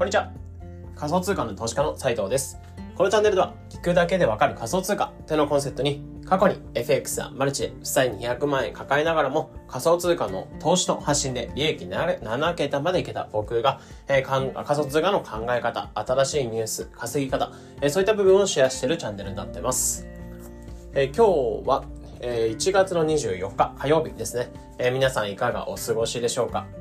こんにちは。仮想通貨の投資家の斉藤です。このチャンネルでは、聞くだけでわかる仮想通貨というのコンセプトに、過去に FX やマルチで負債200万円抱えながらも、仮想通貨の投資と発信で利益7桁までいけた僕が、えー、仮想通貨の考え方、新しいニュース、稼ぎ方、えー、そういった部分をシェアしているチャンネルになってます。えー、今日は、えー、1月の24日火曜日ですね、えー、皆さんいかがお過ごしでしょうか？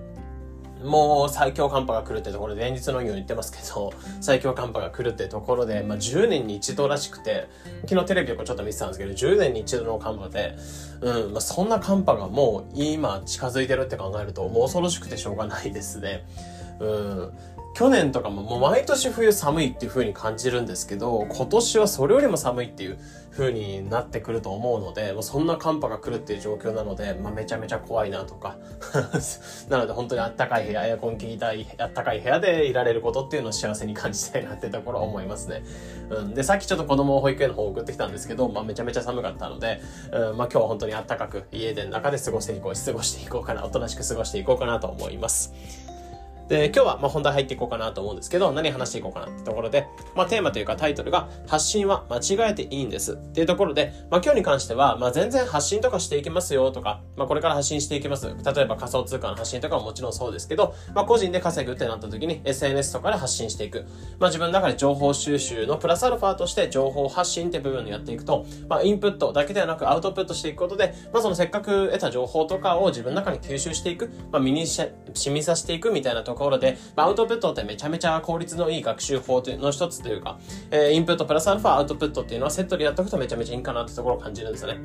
もう最強寒波が来るってところで連日のように言ってますけど、最強寒波が来るってところで、まあ10年に一度らしくて、昨日テレビをちょっと見てたんですけど、10年に一度の寒波で、うん、まあそんな寒波がもう今近づいてるって考えると、もう恐ろしくてしょうがないですね。うん。去年とかももう毎年冬寒いっていう風に感じるんですけど、今年はそれよりも寒いっていう風になってくると思うので、もうそんな寒波が来るっていう状況なので、まあ、めちゃめちゃ怖いなとか。なので本当にあったかい部屋、エアコン効いたいあったかい部屋でいられることっていうのを幸せに感じたいなってところは思いますね。うん。で、さっきちょっと子供を保育園の方送ってきたんですけど、まあ、めちゃめちゃ寒かったので、うん、まあ今日は本当にあったかく家で中で過ごしていこう、過ごしていこうかな、おとなしく過ごしていこうかなと思います。で、今日はまあ本題入っていこうかなと思うんですけど、何話していこうかなってところで、まあテーマというかタイトルが、発信は間違えていいんですっていうところで、まあ今日に関しては、まあ全然発信とかしていきますよとか、まあこれから発信していきます。例えば仮想通貨の発信とかももちろんそうですけど、まあ個人で稼ぐってなった時に SNS とかで発信していく。まあ自分の中で情報収集のプラスアルファとして情報発信って部分でやっていくと、まあインプットだけではなくアウトプットしていくことで、まあそのせっかく得た情報とかを自分の中に吸収していく、まあ身に染みさせていくみたいなところころで、まあトプットってめちゃめちゃ効率のいい学習法の一つというか、えー、インプットプラスアルファアウトプットっていうのはセットでやっておくとめちゃめちゃいいかなってところを感じるんですよね。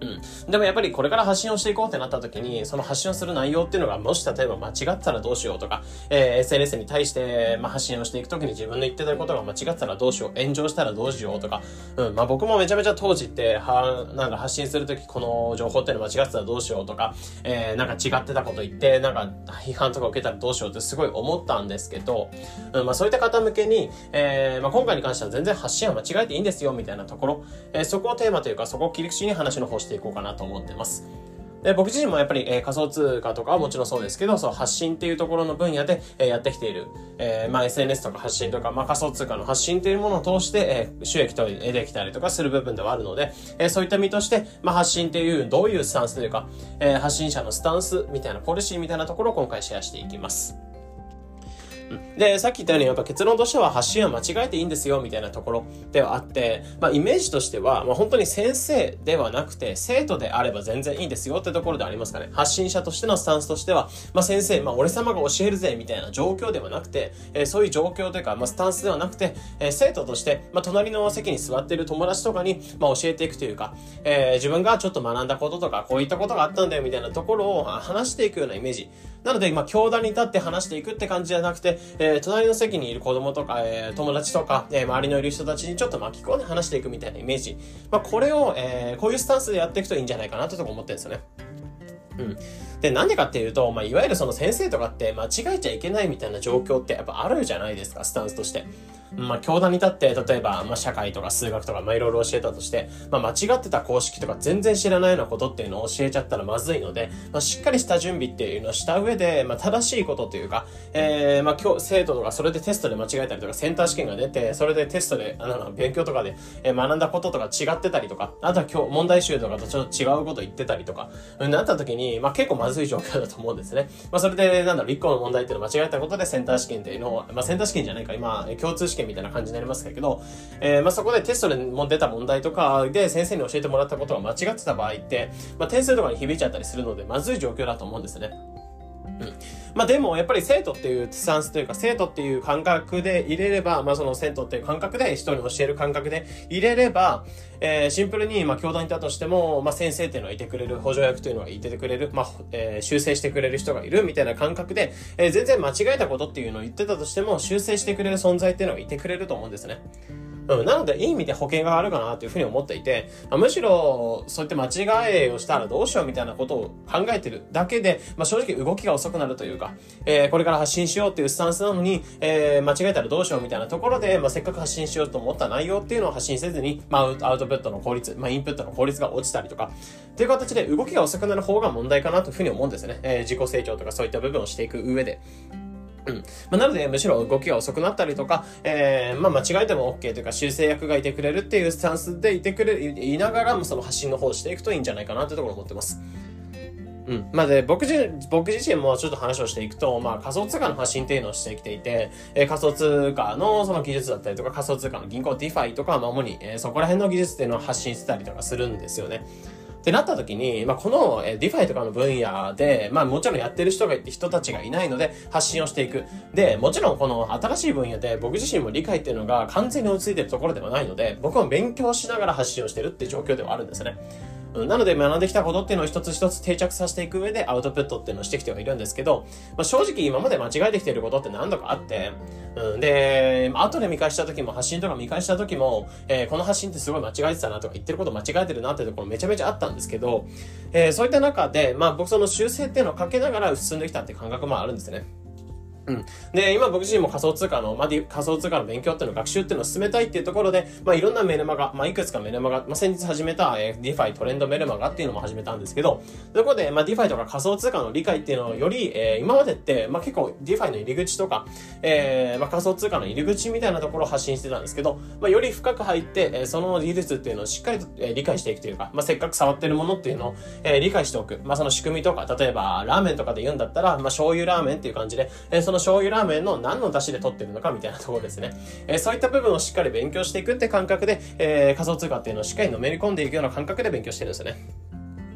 うん。でもやっぱりこれから発信をしていこうってなった時に、その発信をする内容っていうのが、もし例えば間違ったらどうしようとか、えー、SNS に対して、まあ、発信をしていく時に自分の言ってたことが間違ったらどうしよう、炎上したらどうしようとか、うん。まあ、僕もめちゃめちゃ当時って、は、なんか発信する時この情報っていうの間違ってたらどうしようとか、えー、なんか違ってたこと言って、なんか批判とか受けたらどうしようってすごい思ったんですけど、うん、まあ、そういった方向けに、えー、まあ、今回に関しては全然発信は間違えていいんですよ、みたいなところ、えー、そこをテーマというか、そこを切り口に話の方していこうかなと思ってます。で僕自身もやっぱり、えー、仮想通貨とかはもちろんそうですけど、そう発信っていうところの分野で、えー、やってきている、えー、まあ SNS とか発信とか、まあ仮想通貨の発信っていうものを通して、え、収益と得てきたりとかする部分ではあるので、え、そういった身として、まあ発信っていう、どういうスタンスというか、え、発信者のスタンスみたいな、ポリシーみたいなところを今回シェアしていきます。で、さっき言ったようにやっぱ結論としては発信は間違えていいんですよみたいなところではあって、まあイメージとしては、まあ本当に先生ではなくて生徒であれば全然いいんですよってところでありますかね。発信者としてのスタンスとしては、まあ先生、まあ俺様が教えるぜみたいな状況ではなくて、えー、そういう状況というか、まあスタンスではなくて、えー、生徒として、まあ隣の席に座っている友達とかに、まあ教えていくというか、えー、自分がちょっと学んだこととか、こういったことがあったんだよみたいなところを話していくようなイメージ。なので、まあ教壇に立って話していくって感じじゃなくて、えー、隣の席にいる子供とか、えー、友達とか、えー、周りのいる人たちにちょっと巻き込んで話していくみたいなイメージ。まあ、これを、えー、こういうスタンスでやっていくといいんじゃないかなってとこ思ってるんですよね。うん。で、なんでかっていうと、まあ、いわゆるその先生とかって間違えちゃいけないみたいな状況ってやっぱあるじゃないですか、スタンスとして。まあ、教団に立って、例えば、まあ、社会とか数学とか、まあ、いろいろ教えたとして、まあ、間違ってた公式とか全然知らないようなことっていうのを教えちゃったらまずいので、まあ、しっかりした準備っていうのをした上で、まあ、正しいことというか、えー、まあ、今日、生徒とかそれでテストで間違えたりとか、センター試験が出て、それでテストで、あの、勉強とかで、えー、学んだこととか違ってたりとか、あとは今日、問題集とかとちょっと違うこと言ってたりとか、うんなった時に、まあ、結構まずい状況だと思うんですね。まあ、それで、なんだろう、1個の問題っていうのを間違えたことでセンター試験っていうのを、まあ、センター試験じゃないか、今、共通試験みたいな感じになりますけど、えー、まあ、そこでテストでも出た問題とかで先生に教えてもらったことが間違ってた場合って、まあ、点数とかに響いちゃったりするので、まずい状況だと思うんですね。うん。まあでも、やっぱり生徒っていうスタンスというか、生徒っていう感覚で入れれば、まあその生徒っていう感覚で人に教える感覚で入れれば、えー、シンプルに、まあ教団にいたとしても、まあ先生っていうのはいてくれる、補助役というのはいててくれる、まあ、えー、修正してくれる人がいるみたいな感覚で、えー、全然間違えたことっていうのを言ってたとしても、修正してくれる存在っていうのがいてくれると思うんですね。うん、なので、いい意味で保険があるかなというふうに思っていて、まあ、むしろ、そういって間違いをしたらどうしようみたいなことを考えてるだけで、まあ、正直動きが遅くなるというか、えー、これから発信しようっていうスタンスなのに、えー、間違えたらどうしようみたいなところで、まあ、せっかく発信しようと思った内容っていうのを発信せずに、まあ、アウトプットの効率、まあ、インプットの効率が落ちたりとか、っていう形で動きが遅くなる方が問題かなというふうに思うんですね。えー、自己成長とかそういった部分をしていく上で。うん。まあ、なので、むしろ動きが遅くなったりとか、えー、まあ、間違えても OK というか、修正役がいてくれるっていうスタンスでいてくれ、言いながらもその発信の方をしていくといいんじゃないかなってところを思ってます。うん。まあ、で、僕自、僕自身もちょっと話をしていくと、まあ、仮想通貨の発信っていうのをしてきていて、えー、仮想通貨のその技術だったりとか、仮想通貨の銀行 DeFi とか、ま、主に、えー、そこら辺の技術っていうのを発信してたりとかするんですよね。ってなった時に、まあ、この、え DeFi とかの分野で、まあ、もちろんやってる人がいて、人たちがいないので、発信をしていく。で、もちろんこの新しい分野で、僕自身も理解っていうのが完全に落ち着いてるところではないので、僕も勉強しながら発信をしてるっていう状況ではあるんですね。なので学んできたことっていうのを一つ一つ定着させていく上でアウトプットっていうのをしてきてはいるんですけど、まあ、正直今まで間違えてきていることって何度かあって、うん、で、後で見返した時も発信とか見返した時も、えー、この発信ってすごい間違えてたなとか言ってること間違えてるなっていうところめちゃめちゃあったんですけど、えー、そういった中で、まあ僕その修正っていうのをかけながら進んできたって感覚もあるんですね。うん。で、今僕自身も仮想通貨の、まあ、仮想通貨の勉強っていうの学習っていうのを進めたいっていうところで、まあ、いろんなメルマガ、まあ、いくつかメルマガ、まあ、先日始めた、えー、 DeFi トレンドメルマガっていうのも始めたんですけど、そこで、まあ、 DeFi とか仮想通貨の理解っていうのをより、えー、今までって、まあ、結構 DeFi の入り口とか、えー、まあ、仮想通貨の入り口みたいなところを発信してたんですけど、まあ、より深く入って、えー、その技術っていうのをしっかりと、えー、理解していくというか、まあ、せっかく触ってるものっていうのを、えー、理解しておく。まあ、その仕組みとか、例えば、ラーメンとかで言うんだったら、まあ、醤油ラーメンっていう感じで、えー、その醤油ラーメンの何の出汁で取ってるのかみたいなところですね。えー、そういった部分をしっかり勉強していくって感覚で、えー、仮想通貨っていうのをしっかりのめり込んでいくような感覚で勉強してるんですよね。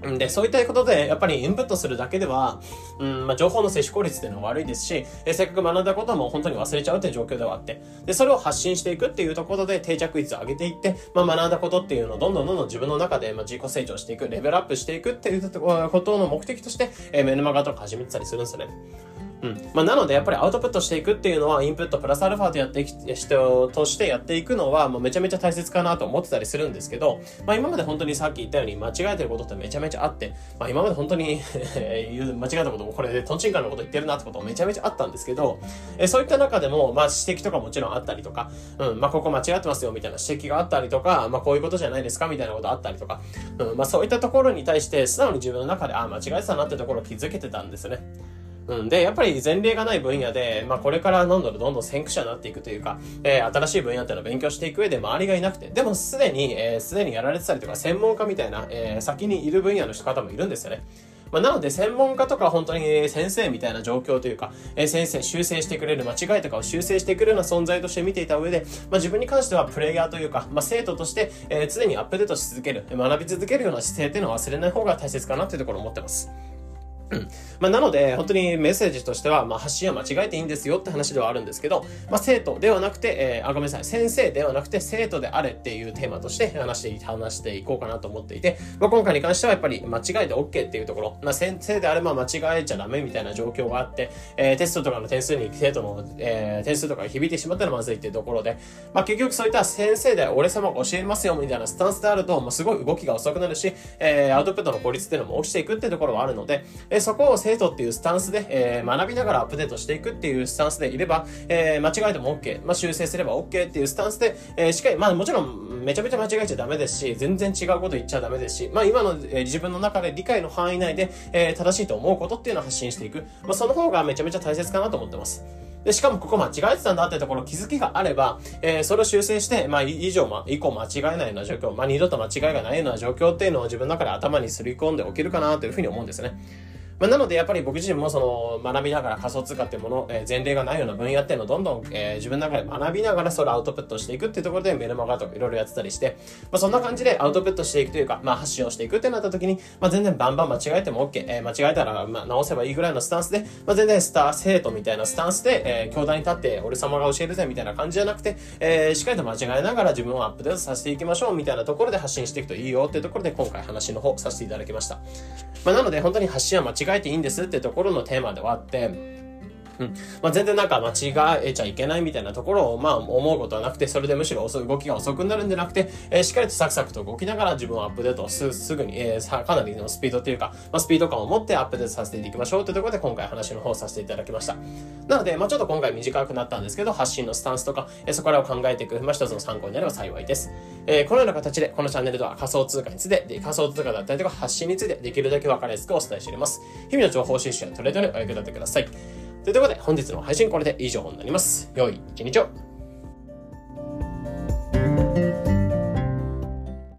で、そういったことで、やっぱりインプットするだけでは、うん、まあ、情報の摂取効率っていうのは悪いですし、えせっかく学んだことも本当に忘れちゃうっていう状況ではあって、で、それを発信していくっていうところで定着率を上げていって、まあ、学んだことっていうのをどんどんどんどん自分の中で、まあ、自己成長していく、レベルアップしていくっていうことの目的として、えー、メルマガとか始めてたりするんですよね。うん。まあ、なので、やっぱりアウトプットしていくっていうのは、インプットプラスアルファとやっていき、人としてやっていくのは、もうめちゃめちゃ大切かなと思ってたりするんですけど、まあ、今まで本当にさっき言ったように、間違えてることってめちゃめちゃあって、まあ、今まで本当に 間違えたことも、これでトンチンカンのこと言ってるなってこともめちゃめちゃあったんですけど、えそういった中でも、まあ、指摘とかもちろんあったりとか、うん、まあ、ここ間違ってますよ、みたいな指摘があったりとか、まあ、こういうことじゃないですか、みたいなことあったりとか、うん、まあ、そういったところに対して、素直に自分の中で、あ、間違えてたなってところを気づけてたんですね。うん。で、やっぱり前例がない分野で、まあこれからどんどんどんどん先駆者になっていくというか、えー、新しい分野っていうのを勉強していく上で周りがいなくて、でもすでに、えー、すでにやられてたりとか、専門家みたいな、えー、先にいる分野の方もいるんですよね。まあ、なので、専門家とか本当に先生みたいな状況というか、えー、先生、修正してくれる間違いとかを修正してくれるような存在として見ていた上で、まあ、自分に関してはプレイヤーというか、まあ、生徒として、え、常にアップデートし続ける、学び続けるような姿勢っていうのは忘れない方が大切かなっていうところを思ってます。まあ、なので、本当にメッセージとしては、まあ、発信は間違えていいんですよって話ではあるんですけど、まあ、生徒ではなくて、えー、あ、ごめんなさい、先生ではなくて生徒であれっていうテーマとして話して、話していこうかなと思っていて、まあ、今回に関してはやっぱり間違えて OK っていうところ、まあ、先生であれば間違えちゃダメみたいな状況があって、えー、テストとかの点数に生徒の、えー、点数とかが響いてしまったらまずいっていうところで、まあ、結局そういった先生で俺様が教えますよみたいなスタンスであると、まあ、すごい動きが遅くなるし、えー、アウトプットの効率っていうのも落ちていくっていうところはあるので、えー、そこを生徒っていうスタンスで、えー、学びながらアップデートしていくっていうスタンスでいれば、えー、間違えても OK、まあ、修正すれば OK っていうスタンスで、えー、しっかり、まあもちろんめちゃめちゃ間違えちゃダメですし、全然違うこと言っちゃダメですし、まあ今の、えー、自分の中で理解の範囲内で、えー、正しいと思うことっていうのを発信していく。まあその方がめちゃめちゃ大切かなと思ってます。で、しかもここ間違えてたんだってところ気づきがあれば、えー、それを修正して、まあ、以上、まあ、以降間違えないような状況、まあ、二度と間違いがないような状況っていうのを自分の中で頭にすり込んでおけるかなというふうに思うんですね。まあ、なのでやっぱり僕自身もその学びながら仮想通貨っていうもの、えー、前例がないような分野っていうのをどんどん、えー、自分の中で学びながらそれをアウトプットしていくっていうところでメルマガとかいろいろやってたりして、まあ、そんな感じでアウトプットしていくというか、まあ、発信をしていくってなった時に、まあ、全然バンバン間違えても OK、えー、間違えたら、まあ、直せばいいぐらいのスタンスで、まあ、全然スター生徒みたいなスタンスで、えー、教壇に立って俺様が教えるぜみたいな感じじゃなくて、えー、しっかりと間違えながら自分をアップデートさせていきましょうみたいなところで発信していくといいよっていうところで今回話の方させていただきました。まあ、なので本当に発信は間違えていいんですっていうところのテーマではあって、うん。まあ、全然なんか間違えちゃいけないみたいなところを、まあ、思うことはなくて、それでむしろ動きが遅くなるんじゃなくて、えー、しっかりとサクサクと動きながら自分をアップデートすすぐに、えー、さかなりのスピードっていうか、まあ、スピード感を持ってアップデートさせていきましょうというところで今回話の方させていただきました。なので、まあ、ちょっと今回短くなったんですけど、発信のスタンスとか、えー、そこらを考えていく、まあ、一つの参考になれば幸いです。えー、このような形で、このチャンネルでは仮想通貨について、仮想通貨だったりとか発信についてできるだけ分かりやすくお伝えしております。日々の情報収集やトレードにお役立てください。ということで、本日の配信これで以上になります。良い一日を。